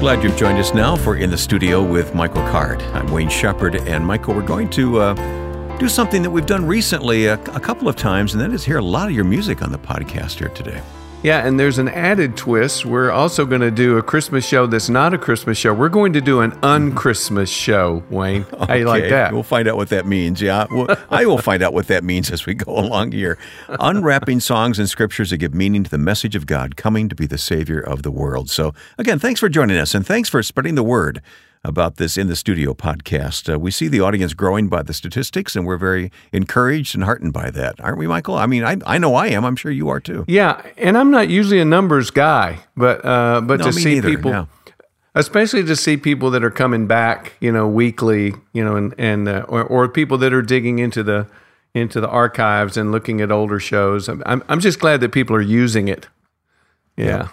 glad you've joined us now for In the Studio with Michael Card. I'm Wayne Shepherd, and Michael, we're going to uh, do something that we've done recently a, a couple of times, and that is hear a lot of your music on the podcast here today. Yeah, and there's an added twist. We're also going to do a Christmas show that's not a Christmas show. We're going to do an un-Christmas show, Wayne. How okay. you like that? We'll find out what that means. Yeah, well, I will find out what that means as we go along here. Unwrapping songs and scriptures that give meaning to the message of God coming to be the Savior of the world. So, again, thanks for joining us, and thanks for spreading the word about this in the studio podcast. Uh, we see the audience growing by the statistics, and we're very encouraged and heartened by that, aren't we, Michael? I mean, I, I know I am. I'm sure you are too. Yeah, and I'm not usually a numbers guy, but uh, but no, to see neither, people. Especially to see people that are coming back, you know, weekly, you know, and and uh, or, or people that are digging into the into the archives and looking at older shows. I'm I'm just glad that people are using it. yeah. yeah.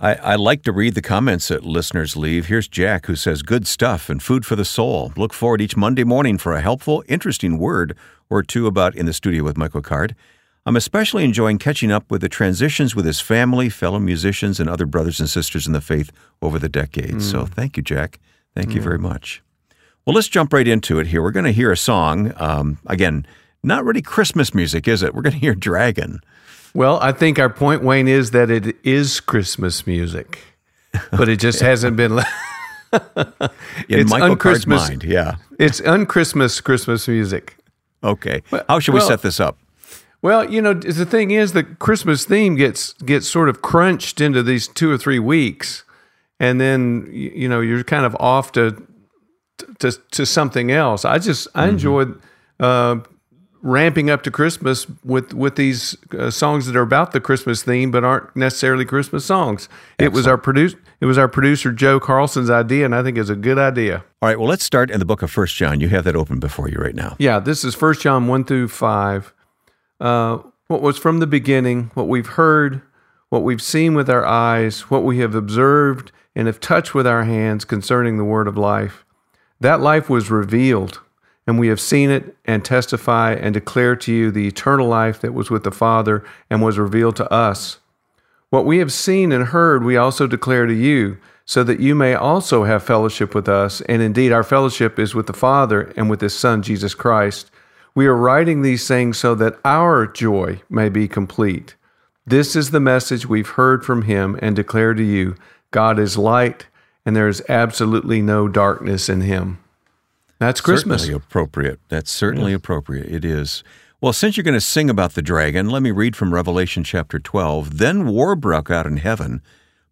I, I, like to read the comments that listeners leave. Here's Jack who says, Good stuff and food for the soul. Look forward each Monday morning for a helpful, interesting word or two about In the Studio with Michael Card. I'm especially enjoying catching up with the transitions with his family, fellow musicians, and other brothers and sisters in the faith over the decades. Mm. So thank you, Jack. Thank mm. you very much. Well, let's jump right into it here. We're going to hear a song. Um, again, not really Christmas music, is it? We're going to hear Dragon. Well, I think our point, Wayne, is that it is Christmas music, but it just hasn't been. In it's Michael Card's mind, yeah. It's unchristmas Christmas Christmas music. Okay. How should we well, set this up? Well, you know, the thing is, the Christmas theme gets gets sort of crunched into these two or three weeks, and then you know you're kind of off to to to something else. I just I mm-hmm. enjoyed uh, ramping up to Christmas with with these uh, songs that are about the Christmas theme but aren't necessarily Christmas songs. Excellent. It was our produce it was our producer Joe Carlson's idea and I think it's a good idea. All right, well let's start in the book of First John. You have that open before you right now. Yeah, this is First John 1 through 5. Uh, what was from the beginning, what we've heard, what we've seen with our eyes, what we have observed and have touched with our hands concerning the word of life. That life was revealed and we have seen it and testify and declare to you the eternal life that was with the Father and was revealed to us. What we have seen and heard, we also declare to you, so that you may also have fellowship with us. And indeed, our fellowship is with the Father and with His Son, Jesus Christ. We are writing these things so that our joy may be complete. This is the message we've heard from Him and declare to you God is light, and there is absolutely no darkness in Him. That's Christmas. Certainly appropriate. That's certainly appropriate. It is. Well, since you're going to sing about the dragon, let me read from Revelation chapter 12. Then war broke out in heaven.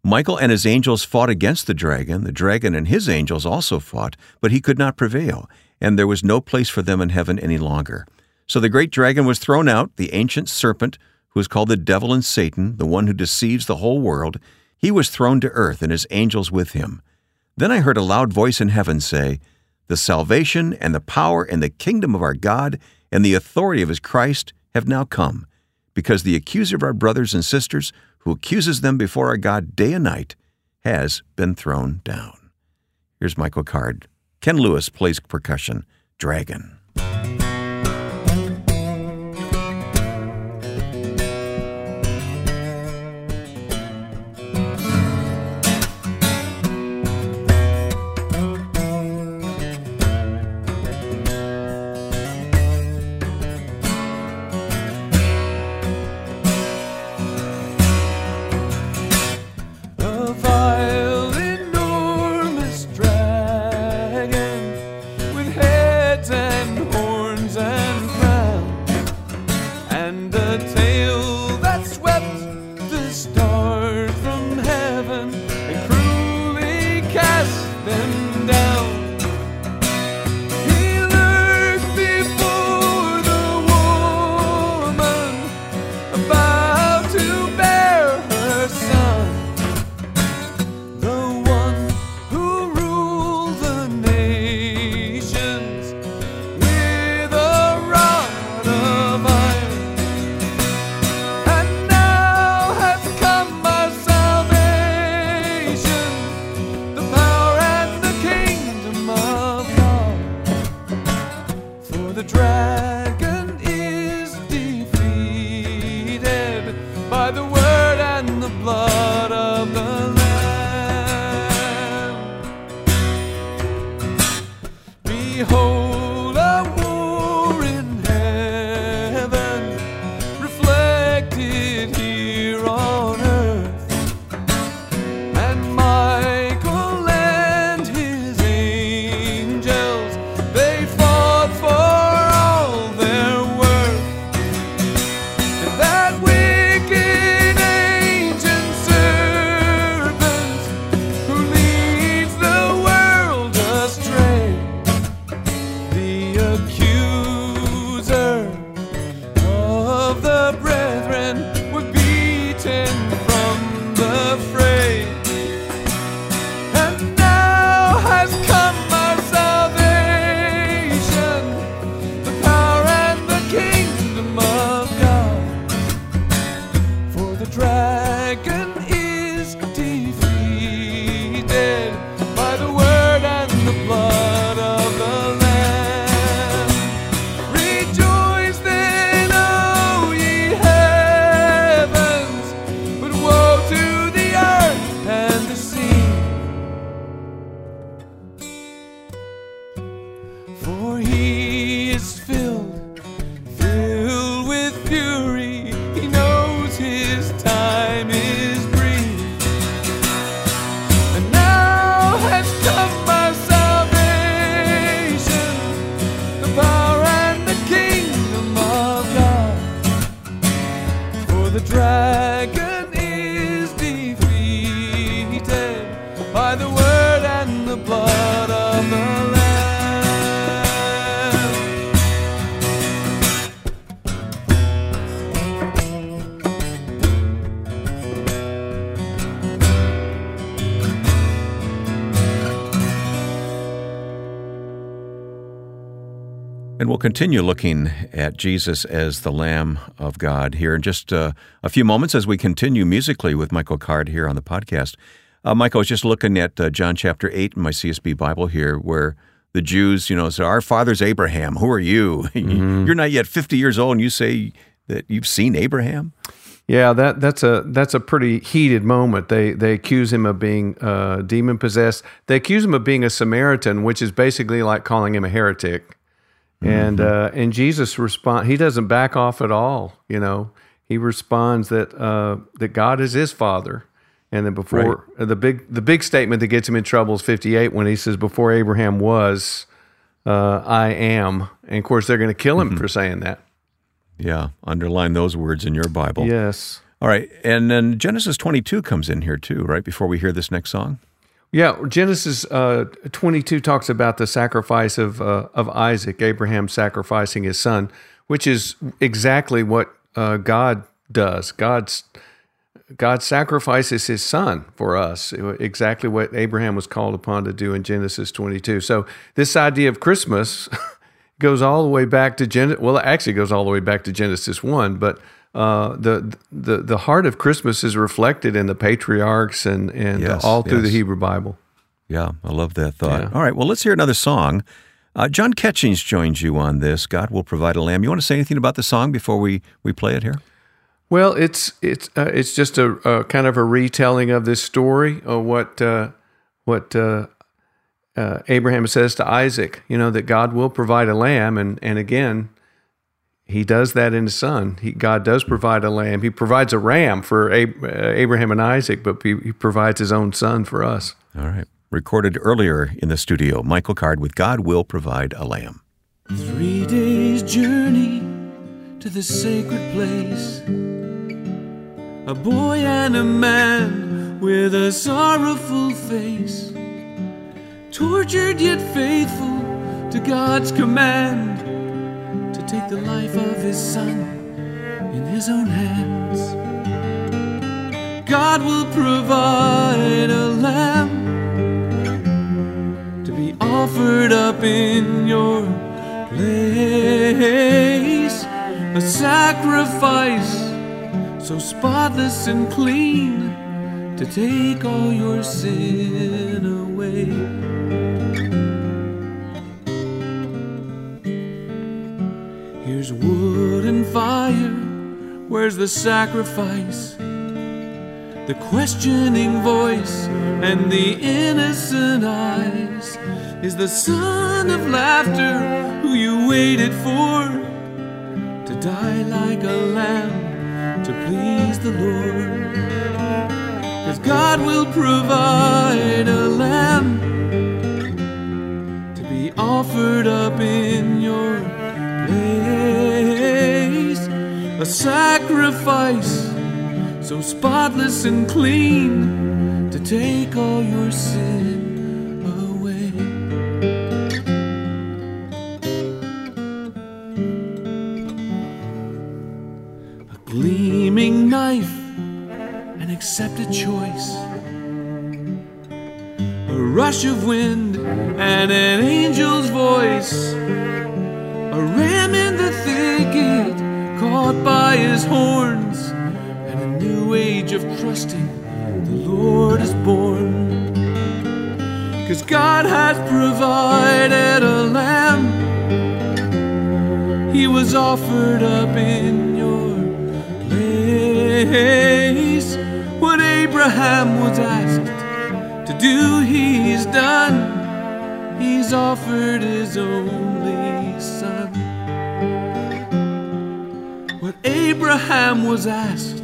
Michael and his angels fought against the dragon. The dragon and his angels also fought, but he could not prevail, and there was no place for them in heaven any longer. So the great dragon was thrown out, the ancient serpent, who is called the devil and Satan, the one who deceives the whole world. He was thrown to earth, and his angels with him. Then I heard a loud voice in heaven say, the salvation and the power and the kingdom of our God and the authority of his Christ have now come, because the accuser of our brothers and sisters, who accuses them before our God day and night, has been thrown down. Here's Michael Card. Ken Lewis plays percussion, Dragon. We'll continue looking at Jesus as the Lamb of God here in just uh, a few moments as we continue musically with Michael Card here on the podcast. Uh, Michael, I was just looking at uh, John chapter 8 in my CSB Bible here, where the Jews, you know, say, Our father's Abraham. Who are you? You're not yet 50 years old, and you say that you've seen Abraham? Yeah, that that's a that's a pretty heated moment. They they accuse him of being uh, demon possessed. They accuse him of being a Samaritan, which is basically like calling him a heretic. And uh, and Jesus respond. He doesn't back off at all. You know, he responds that uh, that God is his father. And then before the big the big statement that gets him in trouble is fifty eight when he says, "Before Abraham was, uh, I am." And of course, they're going to kill him for saying that. Yeah, underline those words in your Bible. Yes. All right. And then Genesis 22 comes in here too, right? Before we hear this next song. Yeah, Genesis uh, 22 talks about the sacrifice of uh, of Isaac, Abraham sacrificing his son, which is exactly what uh, God does. God's God sacrifices his son for us, exactly what Abraham was called upon to do in Genesis 22. So this idea of Christmas goes all the way back to Gen. Well, it actually goes all the way back to Genesis 1, but uh, the the the heart of Christmas is reflected in the patriarchs and and Yes, all through the. Hebrew Bible. Yeah, I love that thought. Yeah. All right, well, let's hear another song. Uh, John Catchings joins you on this. God will provide a lamb. You want to say anything about the song before we, we play it here? Well, it's it's uh, it's just a, a kind of a retelling of this story of what uh, what uh, uh, Abraham says to Isaac. You know that God will provide a lamb, and and again, He does that in His Son. He, God does provide a lamb. He provides a ram for uh, Abraham and Isaac, but he, he provides His own Son for us. All right. Recorded earlier in the studio, Michael Card with God Will Provide a Lamb. Three days' journey to the sacred place. A boy and a man with a sorrowful face. Tortured yet faithful to God's command to take the life of his son in his own hands. God will provide a lamb to be offered up in your place. A sacrifice so spotless and clean to take all your sin away. Where's the sacrifice? The questioning voice and the innocent eyes. is the son of laughter who you waited for to die like a lamb to please the Lord. Cause God will provide a lamb to be offered up in your place, a sacrifice so spotless and clean to take all your sin away. A gleaming knife, an accepted choice. A rush of wind and an angel's voice. A ram in caught by his horns. And a new age of trusting the Lord is born. Cause God has provided a lamb. He was offered up in your place. What Abraham was asked to do, he's done. He's offered his only Was asked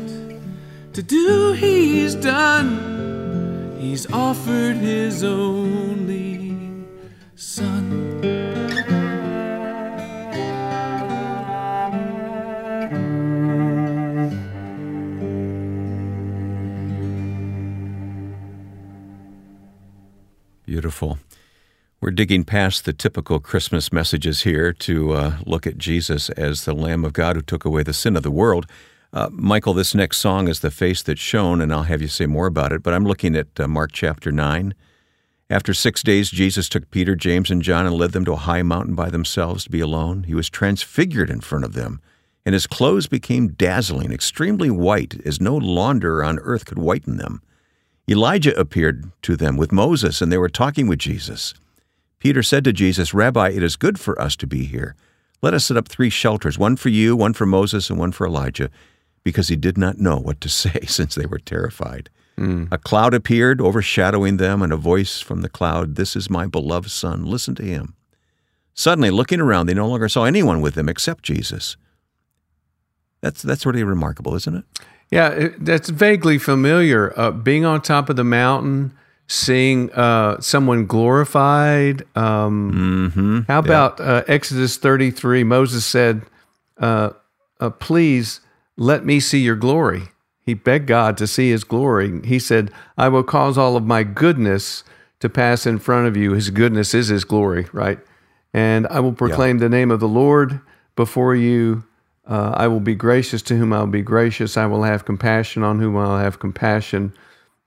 to do, he's done. He's offered his only We're digging past the typical Christmas messages here to uh, look at Jesus as the Lamb of God who took away the sin of the world. Uh, Michael, this next song is The Face That Shone, and I'll have you say more about it, but I'm looking at uh, Mark chapter 9. After six days, Jesus took Peter, James, and John and led them to a high mountain by themselves to be alone. He was transfigured in front of them, and his clothes became dazzling, extremely white, as no launderer on earth could whiten them. Elijah appeared to them with Moses, and they were talking with Jesus. Peter said to Jesus, Rabbi, it is good for us to be here. Let us set up three shelters, one for you, one for Moses, and one for Elijah, because he did not know what to say since they were terrified. A cloud appeared, overshadowing them, and a voice from the cloud, This is my beloved Son, listen to him. Suddenly, looking around, they no longer saw anyone with them except Jesus. That's, that's really remarkable, isn't it? Yeah, that's vaguely familiar. Uh, being on top of the mountain, seeing uh, someone glorified. Um, Mm-hmm. How about uh, Exodus 33? Moses said, uh, uh, Please let me see your glory. He begged God to see his glory. He said, I will cause all of my goodness to pass in front of you. His goodness is his glory, right? And I will proclaim the name of the Lord before you. Uh, I will be gracious to whom I will be gracious. I will have compassion on whom I will have compassion.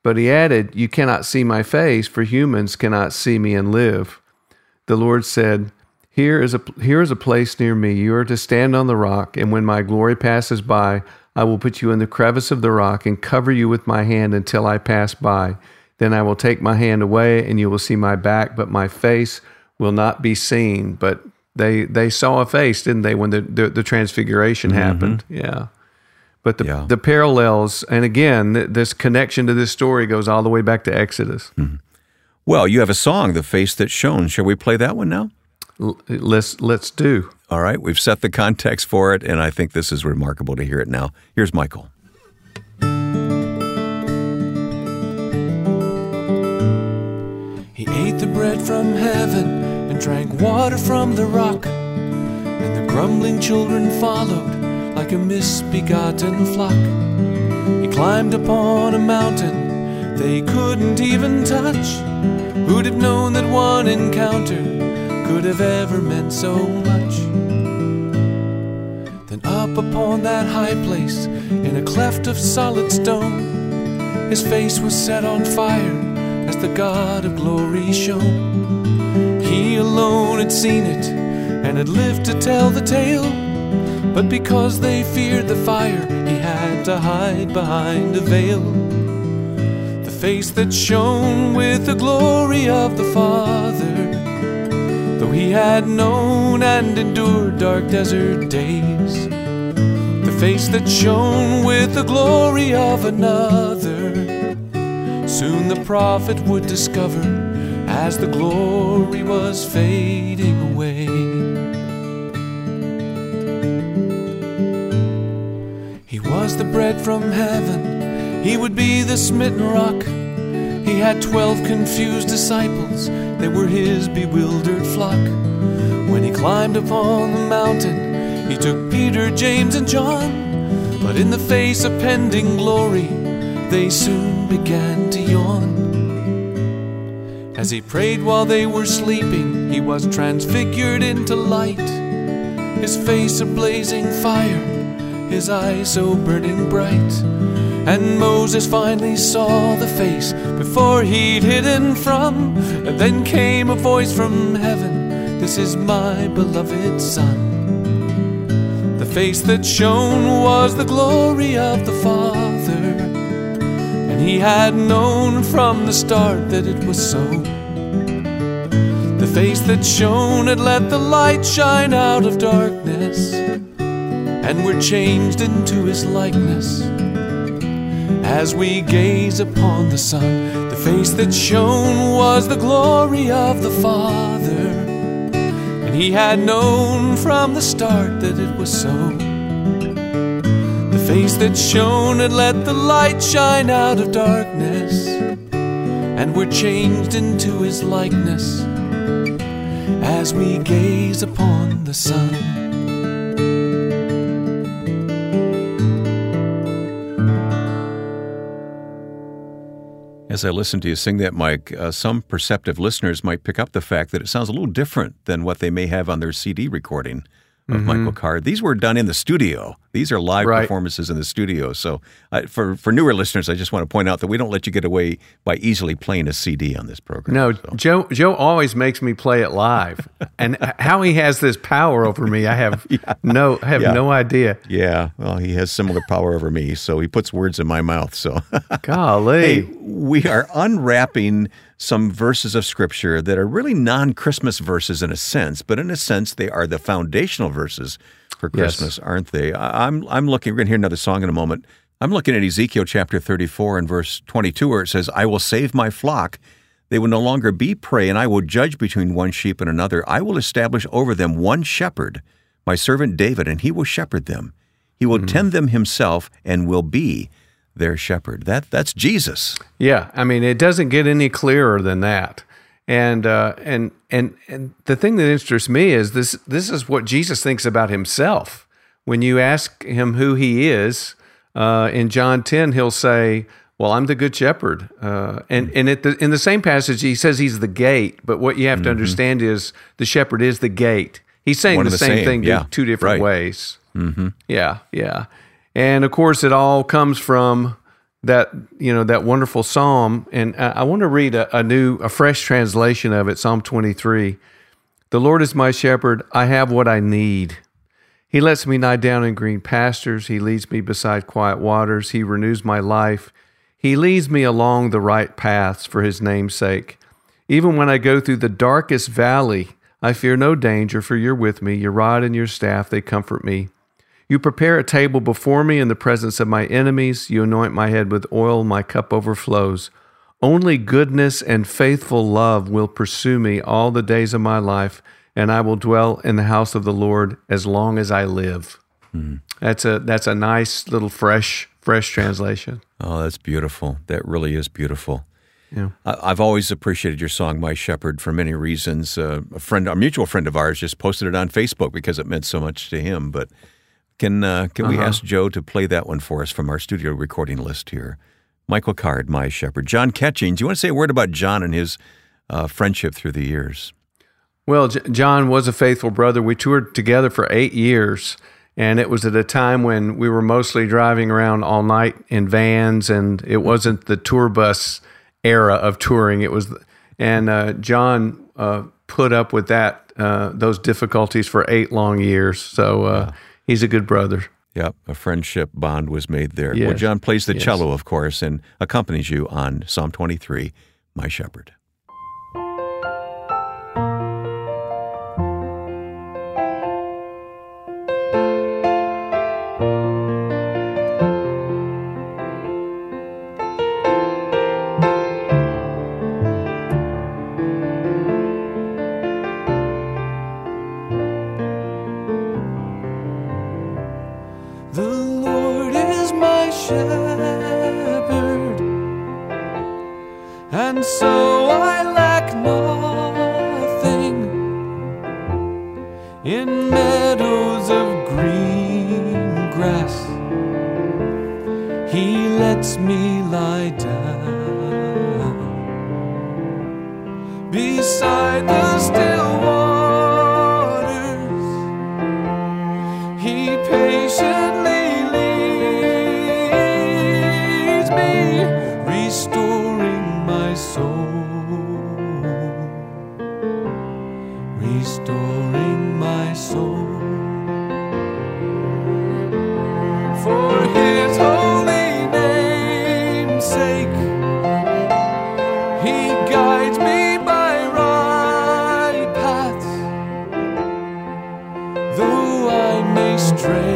But he added, You cannot see my face, for humans cannot see me and live. The Lord said, here is, a, here is a place near me. You are to stand on the rock, and when my glory passes by, I will put you in the crevice of the rock and cover you with my hand until I pass by. Then I will take my hand away, and you will see my back, but my face will not be seen. But they they saw a face, didn't they, when the, the, the transfiguration mm-hmm. happened? Yeah. But the, Yeah. the parallels, and again, th- this connection to this story goes all the way back to Exodus. Mm-hmm. Well, you have a song, The Face That Shone. Shall we play that one now? L- let's let's do. All right, we've set the context for it, and I think this is remarkable to hear it now. Here's Michael. He ate the bread from heaven and drank water from the rock. And the grumbling children followed like a misbegotten flock. He climbed upon a mountain they couldn't even touch. Who'd have known that one encounter could have ever meant so much? Then up upon that high place, in a cleft of solid stone, his face was set on fire as the God of glory shone. He alone had seen it and had lived to tell the tale. But because they feared the fire, he had to hide behind a veil. The face that shone with the glory of the Father, though he had known and endured dark desert days. The face that shone with the glory of another. Soon the prophet would discover as the glory was fading away. Was the bread from heaven, he would be the smitten rock. He had twelve confused disciples, they were his bewildered flock. When he climbed upon the mountain, he took Peter, James, and John. But in the face of pending glory, they soon began to yawn. As he prayed while they were sleeping, he was transfigured into light. His face a blazing fire, his eyes so burning bright. And Moses finally saw the face before he'd hidden from. And then came a voice from heaven This is my beloved Son. The face that shone was the glory of the Father. And he had known from the start that it was so. The face that shone had let the light shine out of darkness, and we're changed into his likeness. As we gaze upon the sun, the face that shone was the glory of the Father, and he had known from the start that it was so. The face that shone had let the light shine out of darkness, and we're changed into his likeness as we gaze upon the sun. As I listen to you sing that, Mike, uh, some perceptive listeners might pick up the fact that it sounds a little different than what they may have on their CD recording of mm-hmm. Michael Card. These were done in the studio. These are live Right. performances in the studio. So, for for newer listeners, I just want to point out that we don't let you get away by easily playing a CD on this program. No, So- Joe. Joe always makes me play it live, and how he has this power over me, I have no, I have Yeah. no idea. Yeah, well, he has similar power over me, so he puts words in my mouth. So, Golly, hey, we are unwrapping some verses of scripture that are really non-Christmas verses in a sense, but in a sense they are the foundational verses for Yes. Christmas, aren't they? I'm I'm looking. We're going to hear another song in a moment. I'm looking at Ezekiel chapter 34 and verse 22, where it says, "I will save my flock." They will no longer be prey, and I will judge between one sheep and another. I will establish over them one shepherd, my servant David, and he will shepherd them. He will hmm. tend them himself and will be their shepherd. That that's Jesus. Yeah, I mean, it doesn't get any clearer than that. And uh, and and and the thing that interests me is this: this is what Jesus thinks about himself. When you ask him who he is uh, in John ten, he'll say, "Well, I'm the good shepherd." Uh, and and at the, in the same passage, he says he's the gate. But what you have to understand is the shepherd is the gate. He's saying the the same same, thing yeah, two different right. ways. Mm-hmm. Yeah, yeah. And of course, it all comes from that you know that wonderful psalm. And i want to read a, a new a fresh translation of it psalm 23 the lord is my shepherd. I have what i need. He lets me lie down in green pastures. He leads me beside quiet waters. He renews my life. He leads me along the right paths for his name's sake. Even when i go through the darkest valley i fear no danger for you're with me. Your rod and your staff they comfort me you prepare a table before me in the presence of my enemies. You anoint my head with oil, my cup overflows. Only goodness and faithful love will pursue me all the days of my life, and I will dwell in the house of the Lord as long as I live. That's a that's a nice little fresh fresh translation. Oh, that's beautiful. That really is beautiful. Yeah. I- I've always appreciated your song, "My Shepherd," for many reasons. Uh, a friend, a mutual friend of ours, just posted it on Facebook because it meant so much to him. But can uh, can we ask Joe to play that one for us from our studio recording list here? Michael Card, "My Shepherd." John Catching. Do you want to say a word about John and his uh, friendship through the years? Well, J- John was a faithful brother. We toured together for eight years, and it was at a time when we were mostly driving around all night in vans, and it wasn't the tour bus era of touring. It was, and uh, John uh, put up with that uh, those difficulties for eight long years. So uh, he's a good brother. Yep, a friendship bond was made there. Well, John plays the Yes. cello, of course, and accompanies you on Psalm 23, My Shepherd. Stray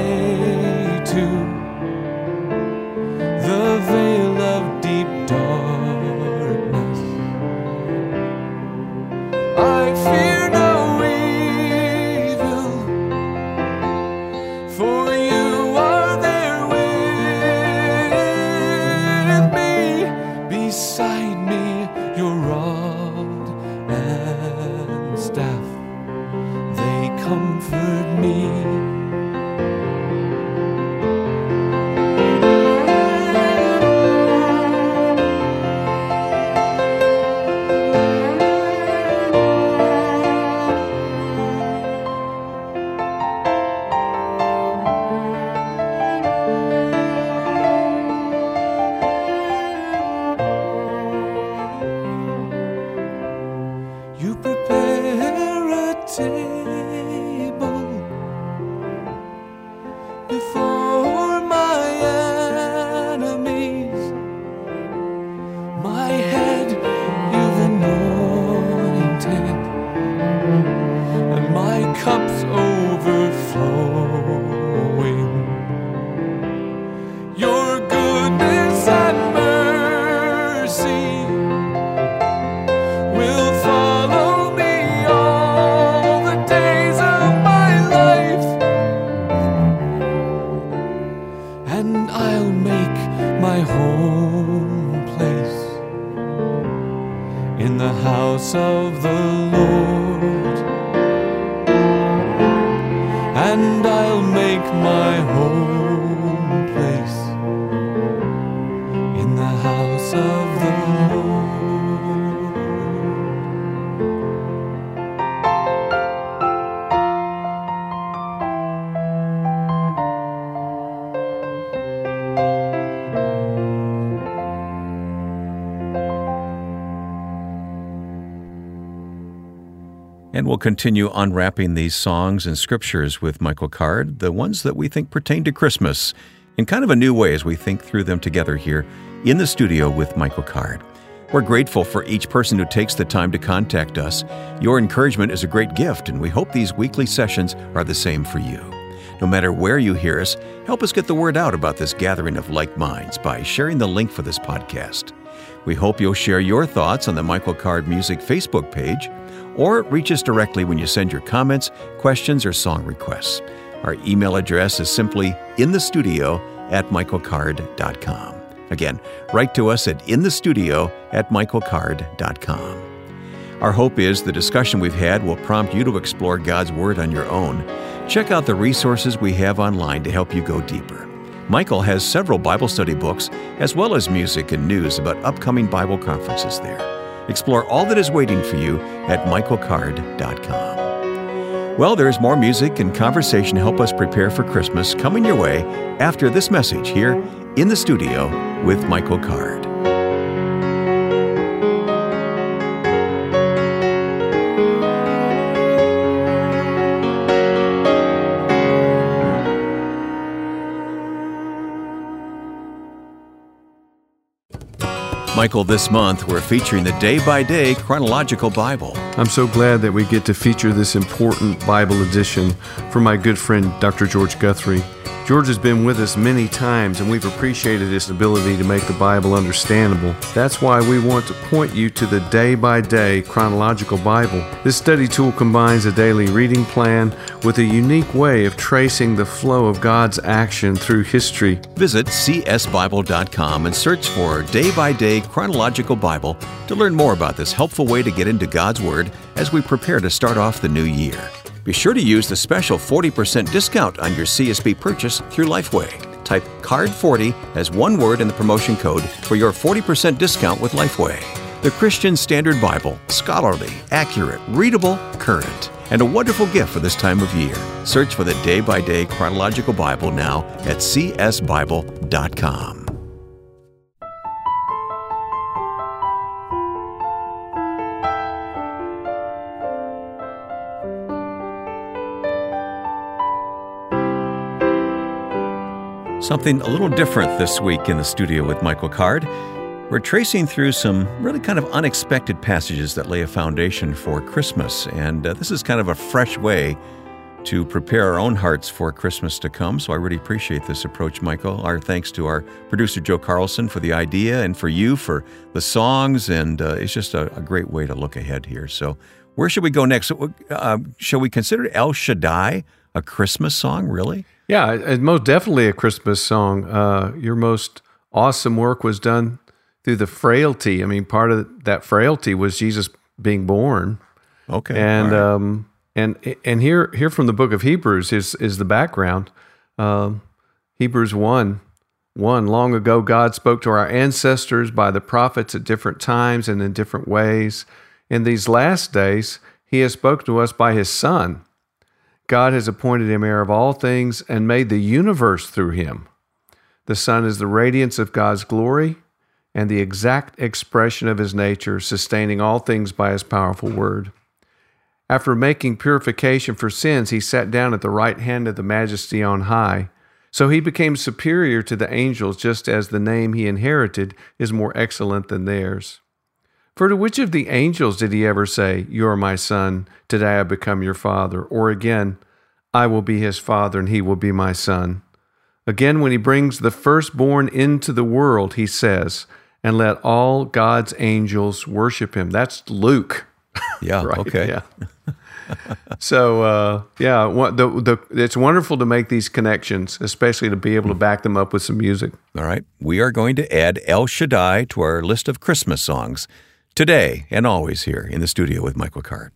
of the Lord, and I'll make my home And we'll continue unwrapping these songs and scriptures with Michael Card, the ones that we think pertain to Christmas, in kind of a new way as we think through them together here in the studio with Michael Card. We're grateful for each person who takes the time to contact us. Your encouragement is a great gift, and we hope these weekly sessions are the same for you. No matter where you hear us, help us get the word out about this gathering of like minds by sharing the link for this podcast. We hope you'll share your thoughts on the Michael Card Music Facebook page or reach us directly when you send your comments, questions, or song requests. Our email address is simply inthestudio at michaelcard.com. Again, write to us at inthestudio at michaelcard.com. Our hope is the discussion we've had will prompt you to explore God's Word on your own. Check out the resources we have online to help you go deeper. Michael has several Bible study books, as well as music and news about upcoming Bible conferences there. Explore all that is waiting for you at michaelcard.com. Well, there's more music and conversation to help us prepare for Christmas coming your way after this message here in the studio with Michael Card. Michael, this month we're featuring the Day by Day Chronological Bible. I'm so glad that we get to feature this important Bible edition from my good friend Dr. George Guthrie. George has been with us many times, and we've appreciated his ability to make the Bible understandable. That's why we want to point you to the Day by Day Chronological Bible. This study tool combines a daily reading plan with a unique way of tracing the flow of God's action through history. Visit csbible.com and search for Day by Day Chronological Bible to learn more about this helpful way to get into God's Word as we prepare to start off the new year. Be sure to use the special 40% discount on your CSB purchase through Lifeway. Type CARD40 as one word in the promotion code for your 40% discount with Lifeway. The Christian Standard Bible, scholarly, accurate, readable, current, and a wonderful gift for this time of year. Search for the day by day chronological Bible now at csbible.com. Something a little different this week in the studio with Michael Card. We're tracing through some really kind of unexpected passages that lay a foundation for Christmas, and uh, this is kind of a fresh way to prepare our own hearts for Christmas to come. So I really appreciate this approach, Michael. Our thanks to our producer, Joe Carlson, for the idea and for you for the songs. And uh, it's just a, a, great way to look ahead here. So, where should we go next? Uh, shall we consider El Shaddai a Christmas song, really? Yeah, it's most definitely a Christmas song. Uh, your most awesome work was done through the frailty. I mean, part of that frailty was Jesus being born. Okay, and right. um, and and here here from the book of Hebrews is is the background. Um, Hebrews one. One, long ago, God spoke to our ancestors by the prophets at different times and in different ways. In these last days, He has spoken to us by His Son God has appointed him heir of all things and made the universe through him. The Son is the radiance of God's glory and the exact expression of his nature, sustaining all things by his powerful word. After making purification for sins, he sat down at the right hand of the majesty on high. So he became superior to the angels, just as the name he inherited is more excellent than theirs. For to which of the angels did he ever say, You are my son, today I become your father? Or again, I will be his father, and he will be my son. Again, when he brings the firstborn into the world, he says, And let all God's angels worship him. That's Luke. Yeah, right? okay. Yeah. so uh, yeah, the, the, it's wonderful to make these connections, especially to be able to back them up with some music. All right, we are going to add El Shaddai to our list of Christmas songs today and always here in the studio with Michael Card.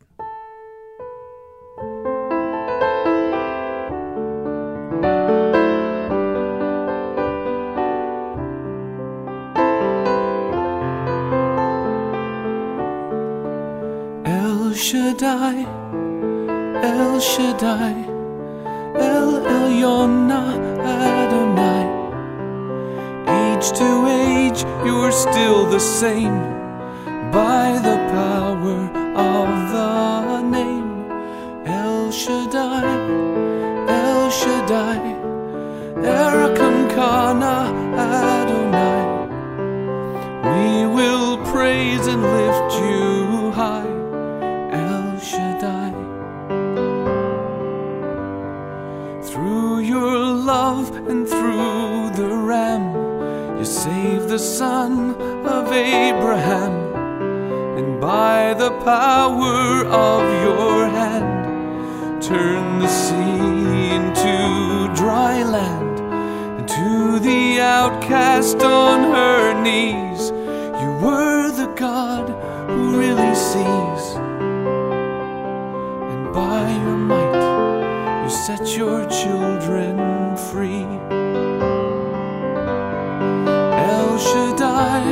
El Shaddai, El Shaddai, El Elyon Adonai. Age to age, you're still the same by the power of the name El Shaddai, El Shaddai, Kana Adonai. We will praise and lift you high, El Shaddai. Through your love and through the Ram, you save the son of Abraham by the power of your hand, turn the sea into dry land, and to the outcast on her knees, you were the God who really sees. And by your might, you set your children free. El Shaddai,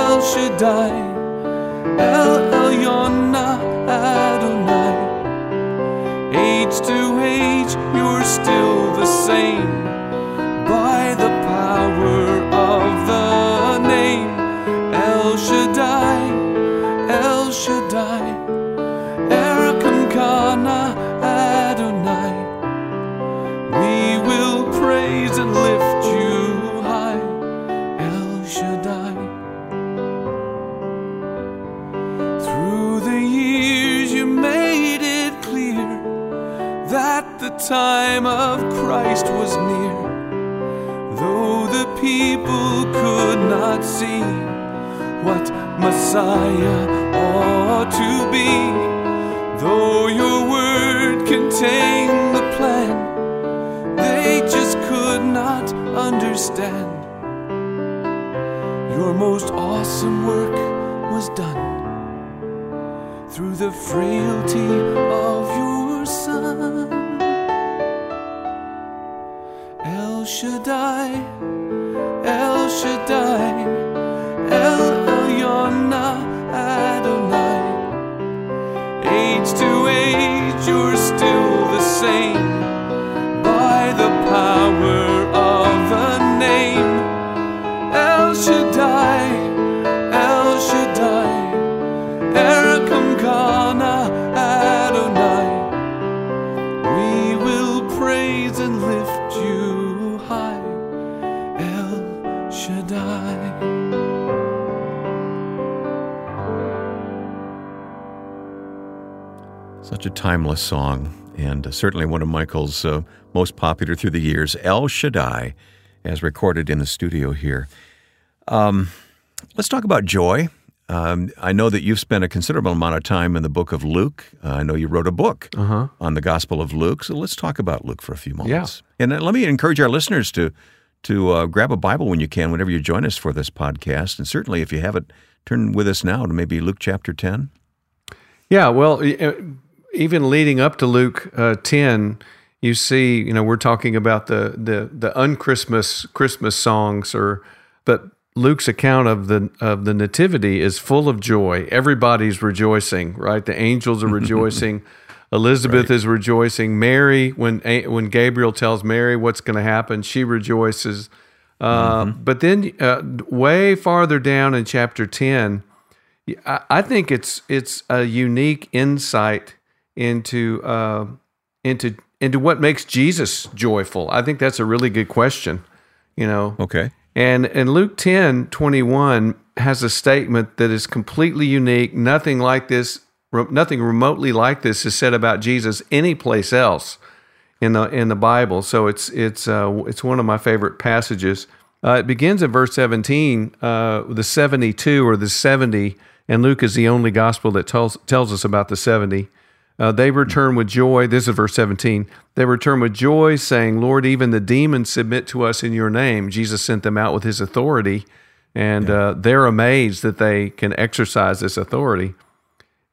El Shaddai. El timeless song, and uh, certainly one of Michael's uh, most popular through the years, El Shaddai, as recorded in the studio here. Um, let's talk about joy. Um, I know that you've spent a considerable amount of time in the book of Luke. Uh, I know you wrote a book Uh-huh. on the Gospel of Luke, so let's talk about Luke for a few moments. Yeah. And uh, let me encourage our listeners to to uh, grab a Bible when you can, whenever you join us for this podcast, and certainly if you have it, turn with us now to maybe Luke chapter ten. Yeah, well, uh, even leading up to Luke uh, ten, you see, you know, we're talking about the the the unchristmas Christmas songs, or but Luke's account of the of the nativity is full of joy. Everybody's rejoicing, right? The angels are rejoicing. Elizabeth is rejoicing. Mary, when when Gabriel tells Mary what's going to happen, she rejoices. Uh, But then, uh, way farther down in chapter ten, I, I think it's it's a unique insight into uh, into into what makes Jesus joyful. I think that's a really good question. You know, Okay. and and Luke 10, 21 has a statement that is completely unique. Nothing like this, nothing remotely like this is said about Jesus any place else in the in the Bible. So it's it's uh, it's one of my favorite passages. Uh, it begins in verse 17, uh, the 72 or the 70, and Luke is the only gospel that tells tells us about the 70. Uh, they return with joy. This is verse 17. They return with joy, saying, Lord, even the demons submit to us in your name. Jesus sent them out with his authority, and uh, they're amazed that they can exercise this authority.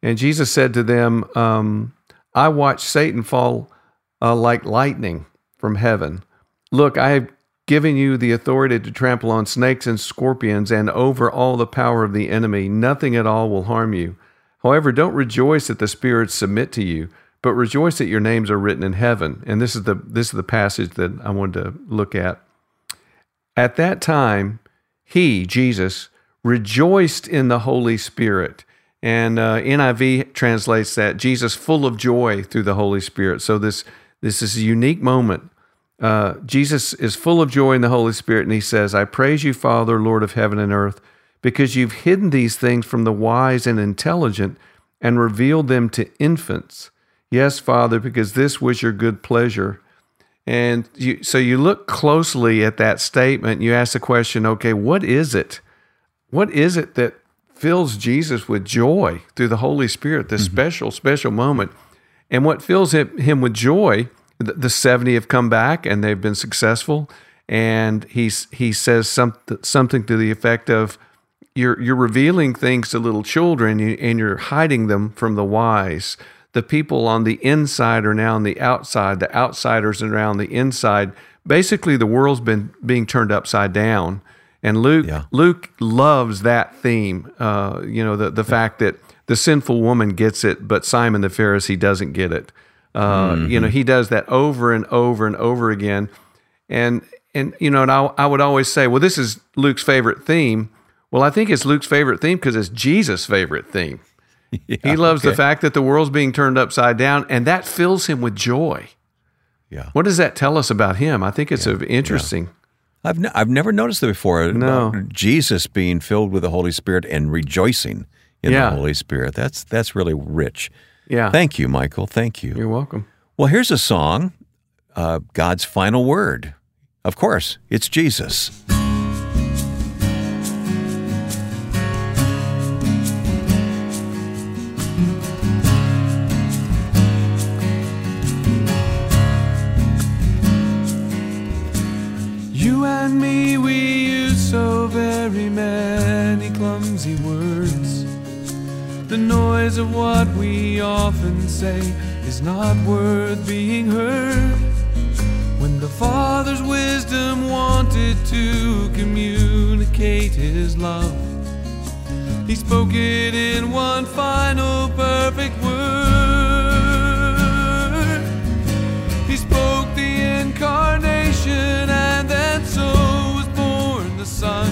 And Jesus said to them, um, I watched Satan fall uh, like lightning from heaven. Look, I have given you the authority to trample on snakes and scorpions and over all the power of the enemy. Nothing at all will harm you. However, don't rejoice that the spirits submit to you, but rejoice that your names are written in heaven. And this is the this is the passage that I wanted to look at. At that time, he, Jesus, rejoiced in the Holy Spirit. And uh, NIV translates that Jesus full of joy through the Holy Spirit. So this this is a unique moment. Uh, Jesus is full of joy in the Holy Spirit, and he says, "I praise you, Father, Lord of heaven and earth, because you've hidden these things from the wise and intelligent, and revealed them to infants. Yes, Father, because this was your good pleasure." And you, so you look closely at that statement. You ask the question, okay, what is it? What is it that fills Jesus with joy through the Holy Spirit, this mm-hmm. special, special moment? And what fills him, with joy, the, the 70 have come back and they've been successful. And he's, he says some, something to the effect of, you're, you're revealing things to little children and you're hiding them from the wise the people on the inside are now on the outside. The outsiders are now on the inside. Basically, the world's been being turned upside down. And Luke Yeah. Luke loves that theme. Uh, you know, the the fact that the sinful woman gets it, but Simon the Pharisee doesn't get it. Uh, You know, he does that over and over and over again. And and you know, and I, I would always say, well, this is Luke's favorite theme. Well, I think it's Luke's favorite theme because it's Jesus' favorite theme. He loves the fact that the world's being turned upside down, and that fills him with joy. Yeah. What does that tell us about him? I think it's a interesting. I've, ne- I've never noticed it before. No. Jesus being filled with the Holy Spirit and rejoicing in Yeah. the Holy Spirit. That's that's really rich. Yeah. Thank you, Michael. Thank you. You're welcome. Well, here's a song, uh, God's final word. Of course, it's Jesus. And me, we use so very many clumsy words. The noise of what we often say is not worth being heard. When the Father's wisdom wanted to communicate His love, He spoke it in one final perfect word. He spoke the incarnation, and then so Son.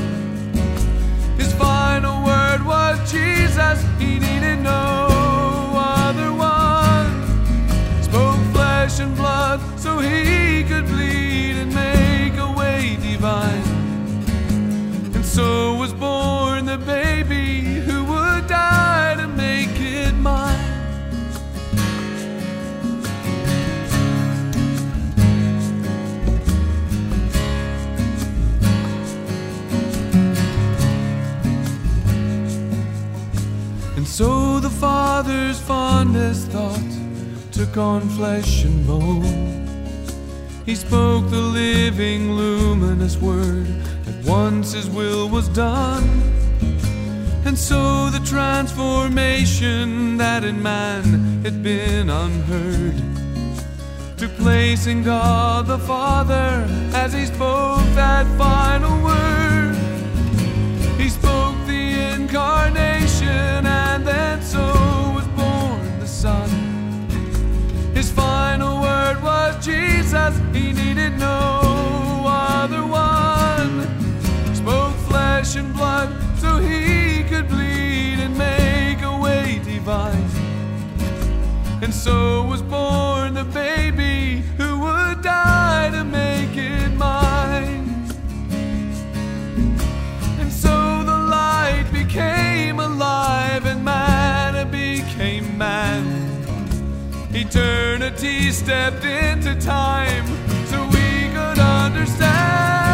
His final word was Jesus. He needed no other one. Spoke flesh and blood so he could bleed and make a way divine. And so was born the baby who would die to make it mine. Fondest thought took on flesh and bone. He spoke the living, luminous word. At once his will was done. And so the transformation that in man had been unheard took place in God the Father as he spoke that final word. He spoke the incarnation, Jesus, he needed no other one. Spoke flesh and blood so he could bleed and make a way divine. And so was born the baby who would die to make it mine. And so the light became Eternity stepped into time so we could understand.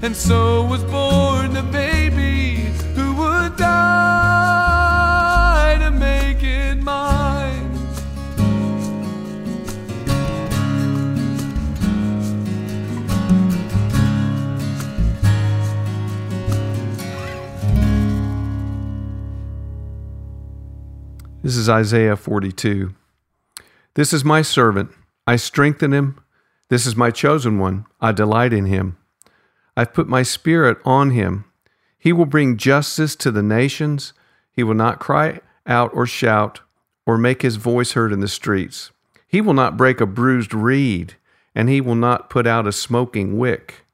And so was born the baby who would die to make it mine. This is Isaiah 42. This is my servant. I strengthen him. This is my chosen one. I delight in him. I've put my spirit on him. He will bring justice to the nations. He will not cry out or shout or make his voice heard in the streets. He will not break a bruised reed, and he will not put out a smoking wick.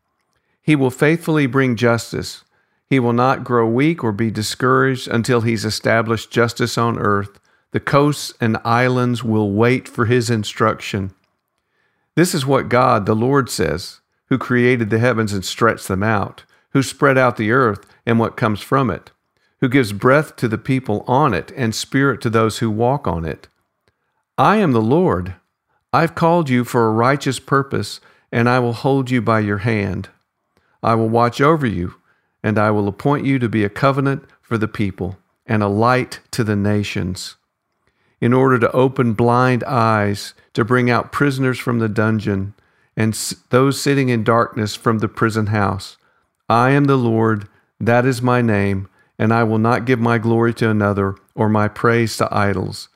He will faithfully bring justice. He will not grow weak or be discouraged until he's established justice on earth. The coasts and islands will wait for his instruction. This is what God, the Lord, says, who created the heavens and stretched them out, who spread out the earth and what comes from it, who gives breath to the people on it and spirit to those who walk on it. I am the Lord. I've called you for a righteous purpose, and I will hold you by your hand. I will watch over you, and I will appoint you to be a covenant for the people and a light to the nations in order to open blind eyes, to bring out prisoners from the dungeon, and those sitting in darkness from the prison house. I am the Lord, that is my name, and I will not give my glory to another or my praise to idols.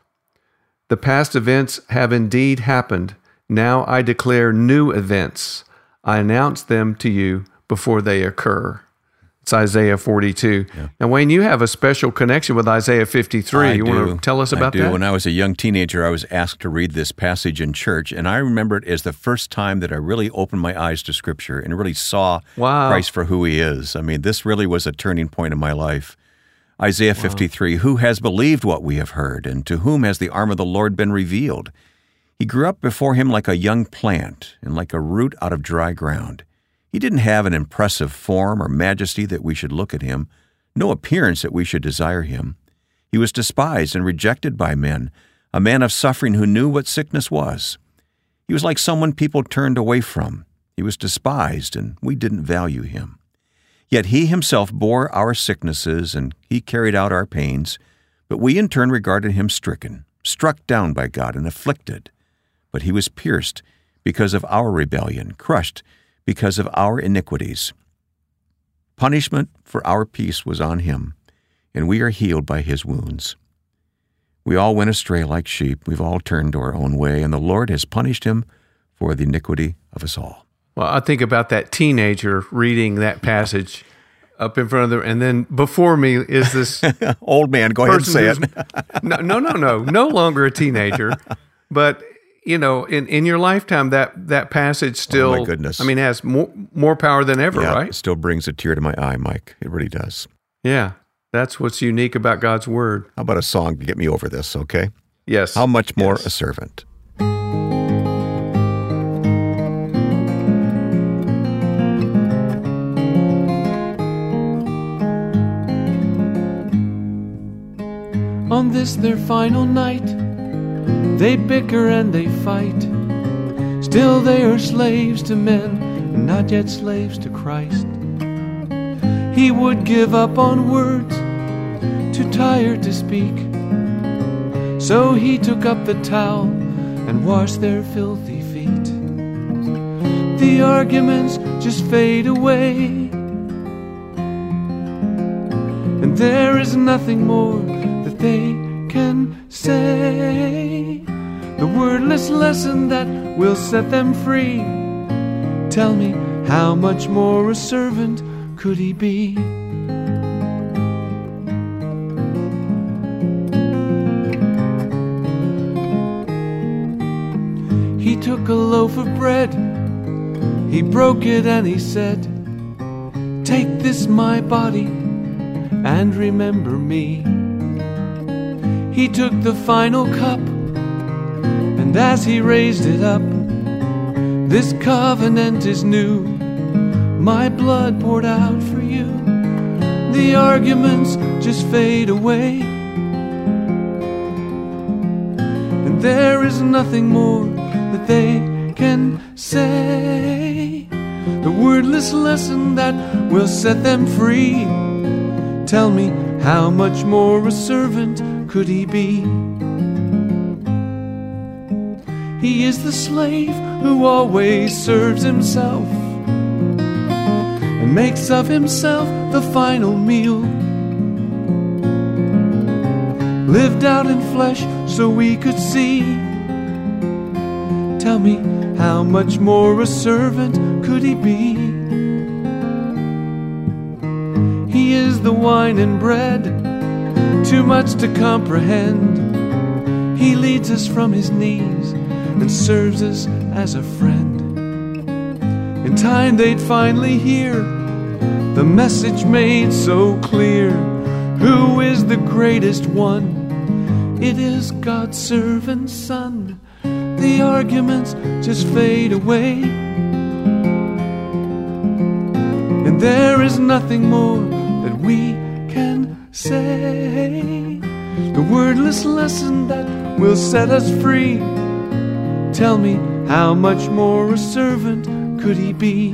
The past events have indeed happened. Now I declare new events. I announce them to you before they occur. It's Isaiah 42. Now, Wayne, you have a special connection with Isaiah 53. I you do. want to tell us about I do. that? When I was a young teenager, I was asked to read this passage in church, and I remember it as the first time that I really opened my eyes to Scripture and really saw Wow. Christ for who He is. I mean, this really was a turning point in my life. Isaiah 53 Who has believed what we have heard, and to whom has the arm of the Lord been revealed? He grew up before him like a young plant and like a root out of dry ground. He didn't have an impressive form or majesty that we should look at him, no appearance that we should desire him. He was despised and rejected by men, a man of suffering who knew what sickness was. He was like someone people turned away from. He was despised, and we didn't value him. Yet he himself bore our sicknesses, and he carried out our pains. But we in turn regarded him stricken, struck down by God, and afflicted. But he was pierced because of our rebellion, crushed because of our iniquities. Punishment for our peace was on him, and we are healed by his wounds. We all went astray like sheep. We've all turned to our own way, and the Lord has punished him for the iniquity of us all. Well, I think about that teenager reading that passage up in front of them, and then before me is this old man. Go ahead and say it. no, no, no, no, no longer a teenager, but you know, in, in your lifetime, that that passage still, oh my goodness, I mean, has more more power than ever, yeah, right? It still brings a tear to my eye, Mike. It really does. Yeah, that's what's unique about God's word. How about a song to get me over this, okay? Yes. How much more yes. a servant? On this their final night, they bicker and they fight. Still they are slaves to men, and not yet slaves to Christ. He would give up on words, too tired to speak. So he took up the towel and washed their filthy feet. The arguments just fade away, and there is nothing more that they can say. The wordless lesson that will set them free. Tell me, how much more a servant could he be? He took a loaf of bread, he broke it and he said, Take this, my body, and remember me. He took the final cup, as he raised it up, this covenant is new. My blood poured out for you. The arguments just fade away. And there is nothing more that they can say. The wordless lesson that will set them free. Tell me, how much more a servant could he be? He is the slave who always serves himself and makes of himself the final meal. Lived out in flesh so we could see. Tell me, how much more a servant could he be? He is the wine and bread, too much to comprehend. He leads us from his knees and serves us as a friend. In time, they'd finally hear the message made so clear Who is the greatest one? It is God's servant son. The arguments just fade away. And there is nothing more that we can say. The wordless lesson that will set us free. Tell me, how much more a servant could he be?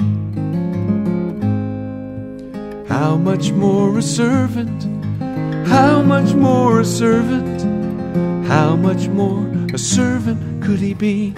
How much more a servant? How much more a servant? How much more a servant could he be?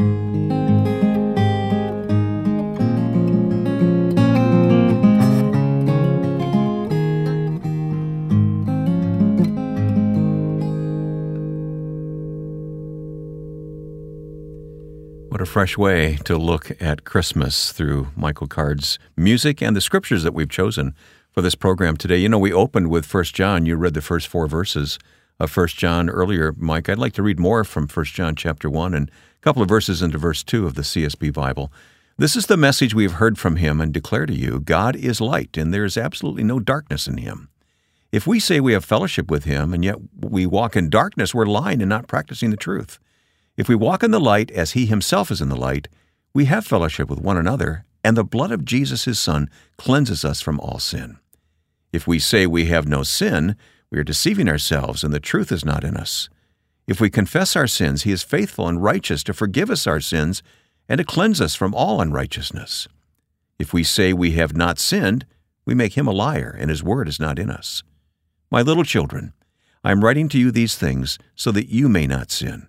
Fresh way to look at Christmas through Michael Card's music and the scriptures that we've chosen for this program today. You know, we opened with First John. You read the first four verses of First John earlier, Mike. I'd like to read more from First John chapter 1 and a couple of verses into verse 2 of the CSB Bible. This is the message we have heard from him and declare to you God is light, and there is absolutely no darkness in him. If we say we have fellowship with him, and yet we walk in darkness, we're lying and not practicing the truth. If we walk in the light as he himself is in the light, we have fellowship with one another, and the blood of Jesus his Son cleanses us from all sin. If we say we have no sin, we are deceiving ourselves, and the truth is not in us. If we confess our sins, he is faithful and righteous to forgive us our sins and to cleanse us from all unrighteousness. If we say we have not sinned, we make him a liar, and his word is not in us. My little children, I am writing to you these things so that you may not sin.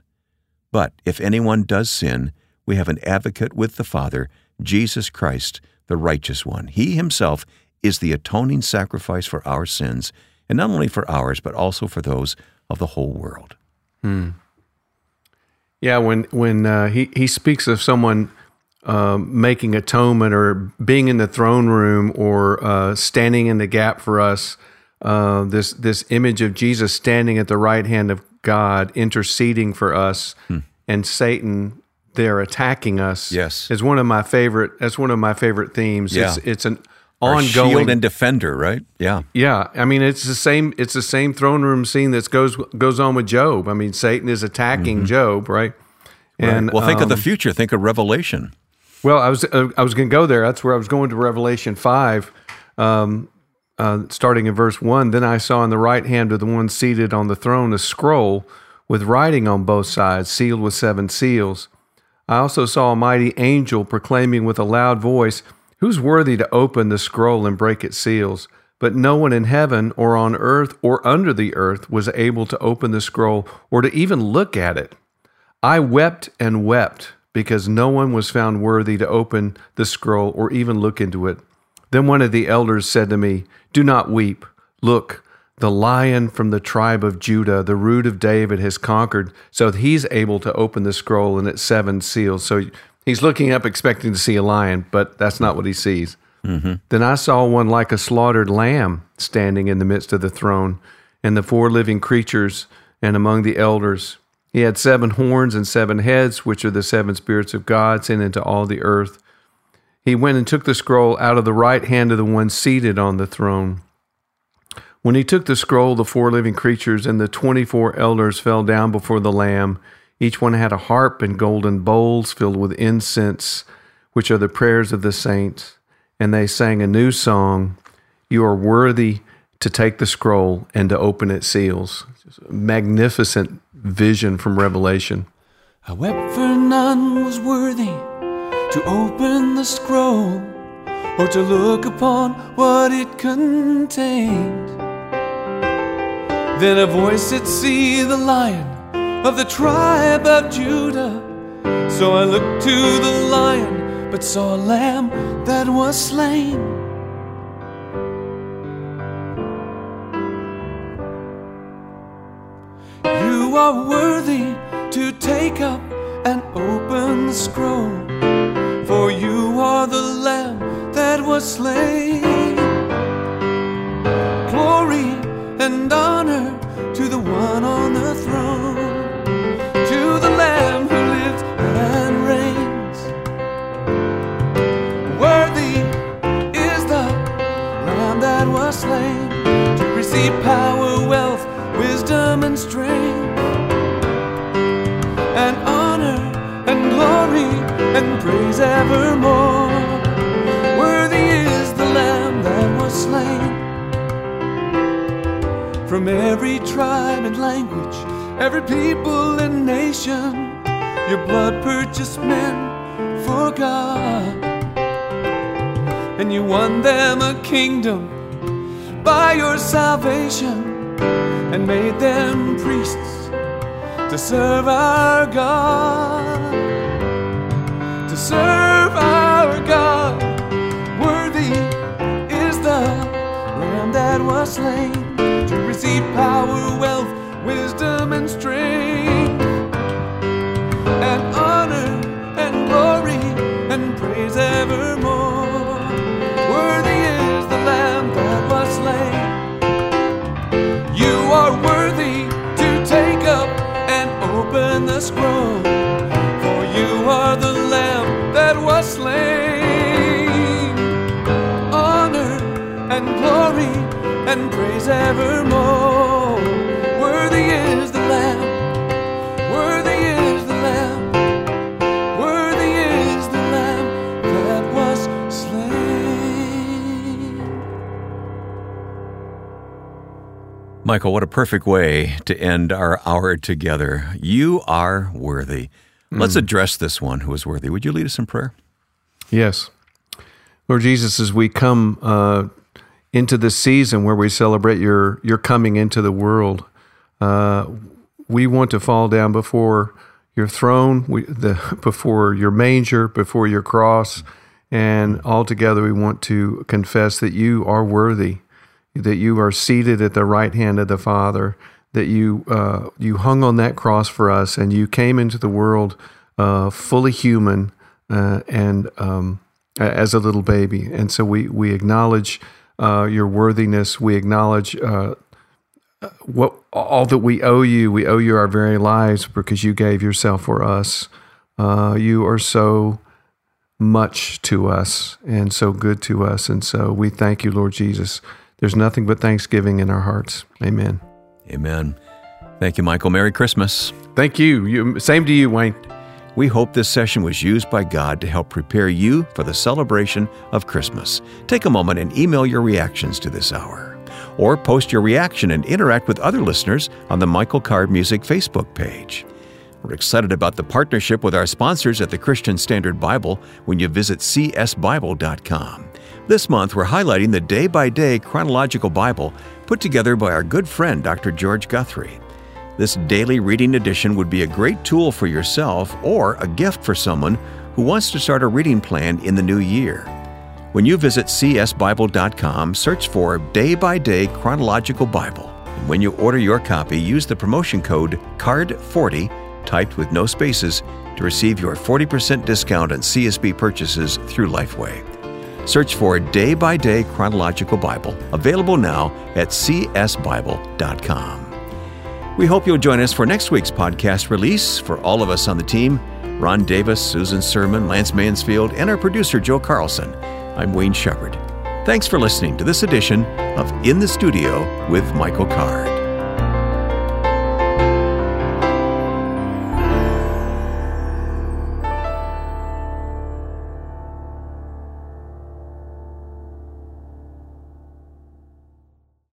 But if anyone does sin, we have an advocate with the Father, Jesus Christ, the righteous one. He himself is the atoning sacrifice for our sins, and not only for ours, but also for those of the whole world. Hmm. Yeah, when when uh, he he speaks of someone um, making atonement or being in the throne room or uh, standing in the gap for us, uh, this this image of Jesus standing at the right hand of God, interceding for us, and Satan there attacking us. Yes. is one of my favorite. That's one of my favorite themes. Yeah. It's, it's an Our ongoing shield and defender, right? Yeah. yeah, I mean it's the same. It's the same throne room scene that goes goes on with Job. I mean Satan is attacking Job, right? And well, think of the um, future. Think of Revelation. well, I was uh, I was going to go there. That's where I was going to Revelation five, um, uh, starting in verse one. Then I saw in the right hand of the one seated on the throne a scroll with writing on both sides, sealed with seven seals. I also saw a mighty angel proclaiming with a loud voice, Who's worthy to open the scroll and break its seals? But no one in heaven or on earth or under the earth was able to open the scroll or to even look at it. I wept and wept because no one was found worthy to open the scroll or even look into it. Then one of the elders said to me, Do not weep. Look, the lion from the tribe of Judah, the root of David, has conquered, so that he's able to open the scroll and its seven seals. So he's looking up expecting to see a lion, but that's not what he sees. Mm-hmm. Then I saw one like a slaughtered lamb standing in the midst of the throne, and the four living creatures, and among the elders. He had seven horns and seven heads, which are the seven spirits of God sent into all the earth. He went and took the scroll out of the right hand of the one seated on the throne. When he took the scroll, the four living creatures and the twenty four elders fell down before the Lamb. Each one had a harp and golden bowls filled with incense, which are the prayers of the saints. And they sang a new song You are worthy to take the scroll and to open its seals. Magnificent vision from Revelation. I wept for none was worthy to open the scroll or to look upon what it contained. Then a voice said, See the lion of the tribe of Judah. So I looked to the lion, but saw a lamb that was slain. You are worthy to take up and open the scroll, for you are the Lamb that was slain. Glory and honor to the one on the throne, to the Lamb who lives and reigns. Worthy is the Lamb that was slain to receive power, wealth, wisdom, and strength, and praise evermore. Worthy is the Lamb that was slain from every tribe and language, every people and nation. Your blood purchased men for God, and you won them a kingdom by your salvation and made them priests to serve our God. Serve our God, worthy is the Lamb that was slain to receive power, wealth, wisdom, and strength, and honor and glory and praise evermore. Worthy is the Lamb that was slain. You are worthy to take up and open the scroll, and evermore. Worthy is the Lamb. Worthy is the Lamb. Worthy is the Lamb that was slain. Michael, what a perfect way to end our hour together. You are worthy. Let's address this one who is worthy. Would you lead us in prayer? Yes. Lord Jesus, as we come uh, into this season where we celebrate your, your coming into the world, uh, we want to fall down before your throne, we, the, before your manger, before your cross, and altogether we want to confess that you are worthy, that you are seated at the right hand of the Father, that you uh, you hung on that cross for us, and you came into the world uh, fully human uh, and um, as a little baby. And so we we acknowledge uh, your worthiness. We acknowledge uh, what all that we owe you. We owe you our very lives because you gave yourself for us. Uh, you are so much to us and so good to us. And so we thank you, Lord Jesus. There's nothing but thanksgiving in our hearts. Amen. Amen. Thank you, Michael. Merry Christmas. Thank you. you same to you, Wayne. We hope this session was used by God to help prepare you for the celebration of Christmas. Take a moment and email your reactions to this hour. Or post your reaction and interact with other listeners on the Michael Card Music Facebook page. We're excited about the partnership with our sponsors at the Christian Standard Bible when you visit csbible.com. This month, we're highlighting the day by day chronological Bible put together by our good friend, Dr. George Guthrie. This daily reading edition would be a great tool for yourself or a gift for someone who wants to start a reading plan in the new year. When you visit csbible.com, search for Day by Day Chronological Bible. And when you order your copy, use the promotion code CARD40, typed with no spaces, to receive your 40% discount on CSB purchases through Lifeway. Search for Day by Day Chronological Bible, available now at csbible.com. We hope you'll join us for next week's podcast release. For all of us on the team, Ron Davis, Susan Sermon, Lance Mansfield, and our producer, Joe Carlson, I'm Wayne Shepherd. Thanks for listening to this edition of In the Studio with Michael Card.